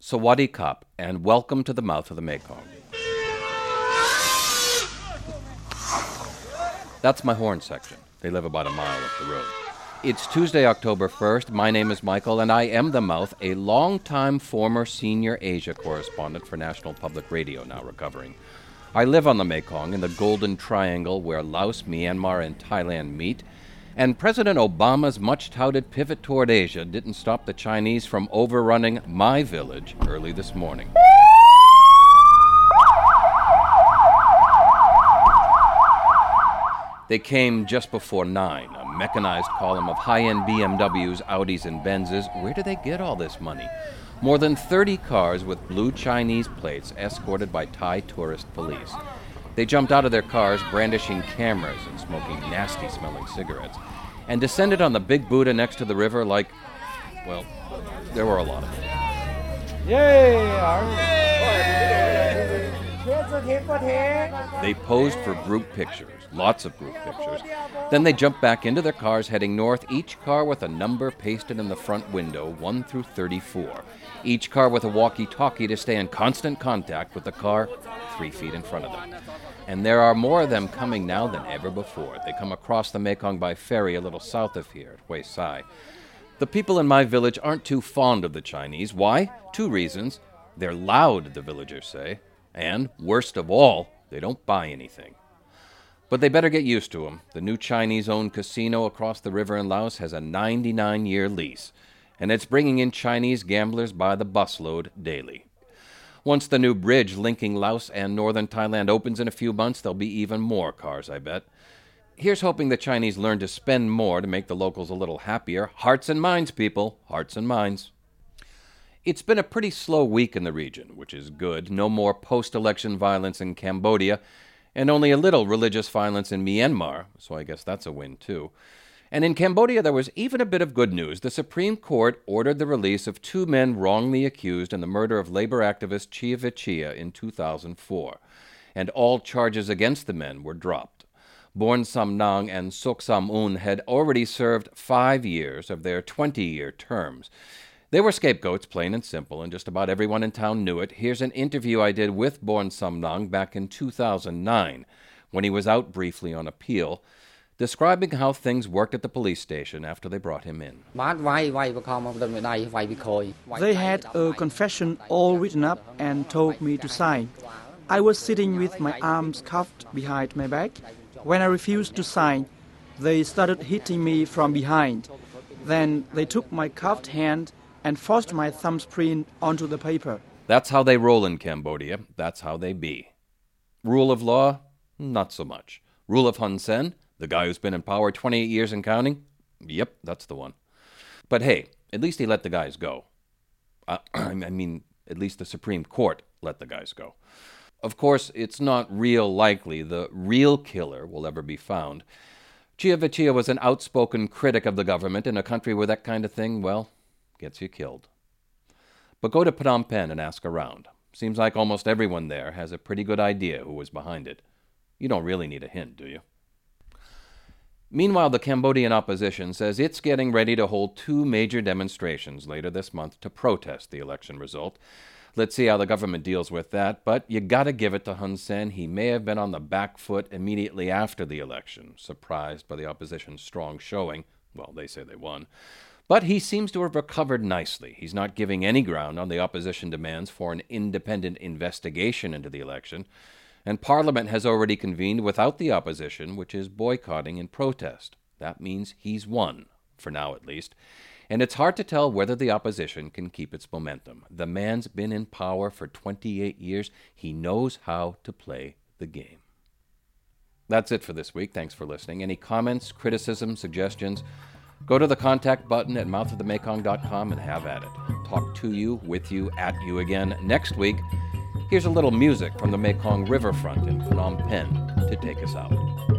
Sawadee Kap, and welcome to the mouth of the Mekong. That's my horn section. They live about a mile up the road. It's Tuesday, October 1st. My name is Michael, and I am the Mouth, a longtime former senior Asia correspondent for National Public Radio, now recovering. I live on the Mekong in the Golden Triangle where Laos, Myanmar, and Thailand meet. And President Obama's much touted pivot toward Asia didn't stop the Chinese from overrunning my village early this morning. They came just before 9, a mechanized column of high end BMWs, Audis, and Benzes. Where do they get all this money? More than 30 cars with blue Chinese plates escorted by Thai tourist police. They jumped out of their cars brandishing cameras and smoking nasty smelling cigarettes, and descended on the big Buddha next to the river like, well, there were a lot of them. They posed for group pictures, lots of group pictures. Then they jumped back into their cars heading north, each car with a number pasted in the front window, 1 through 34. Each car with a walkie talkie to stay in constant contact with the car three feet in front of them. And there are more of them coming now than ever before. They come across the Mekong by ferry a little south of here at Huay Xai. The people in my village aren't too fond of the Chinese. Why? Two reasons. They're loud, the villagers say, and, worst of all, they don't buy anything. But they better get used to 'em. The new Chinese owned casino across the river in Laos has a 99 year lease, and it's bringing in Chinese gamblers by the busload daily. Once the new bridge linking Laos and northern Thailand opens in a few months, there'll be even more cars, I bet. Here's hoping the Chinese learn to spend more to make the locals a little happier. Hearts and minds, people. Hearts and minds. It's been a pretty slow week in the region, which is good. No more post election violence in Cambodia, and only a little religious violence in Myanmar, so I guess that's a win, too. And in Cambodia, there was even a bit of good news. The Supreme Court ordered the release of two men wrongly accused in the murder of labor activist Chea Vichea in 2004, and all charges against the men were dropped. Born Sam Nang and Sok Sam Oeun had already served five years of their 20 year terms. They were scapegoats, plain and simple, and just about everyone in town knew it. Here's an interview I did with Born Sam Nang back in 2009 when he was out briefly on appeal describing how things worked at the police station after they brought him in. They had a confession all written up and told me to sign. I was sitting with my arms cuffed behind my back. When I refused to sign, they started hitting me from behind. Then they took my cuffed hand and forced my thumbprint onto the paper. That's how they roll in Cambodia. That's how they be. Rule of law? Not so much. Rule of Hun Sen? The guy who's been in power 28 years and counting? Yep, that's the one. But hey, at least he let the guys go. Uh, I mean, at least the Supreme Court let the guys go. Of course, it's not real likely the real killer will ever be found. Chea Vichea was an outspoken critic of the government in a country where that kind of thing, well, gets you killed. But go to Phnom Penh and ask around. Seems like almost everyone there has a pretty good idea who was behind it. You don't really need a hint, do you? Meanwhile, the Cambodian opposition says it's getting ready to hold two major demonstrations later this month to protest the election result. Let's see how the government deals with that, but you gotta give it to Hun Sen. He may have been on the back foot immediately after the election, surprised by the opposition's strong showing. Well, they say they won. But he seems to have recovered nicely. He's not giving any ground on the opposition demands for an independent investigation into the election and Parliament has already convened without the opposition, which is boycotting in protest. That means he's won, for now at least. And it's hard to tell whether the opposition can keep its momentum. The man's been in power for 28 years. He knows how to play the game. That's it for this week. Thanks for listening. Any comments, criticisms, suggestions? Go to the contact button at mouthofthemekong.com and have at it. Talk to you, with you, at you again next week. Here's a little music from the Mekong Riverfront in Phnom Penh to take us out.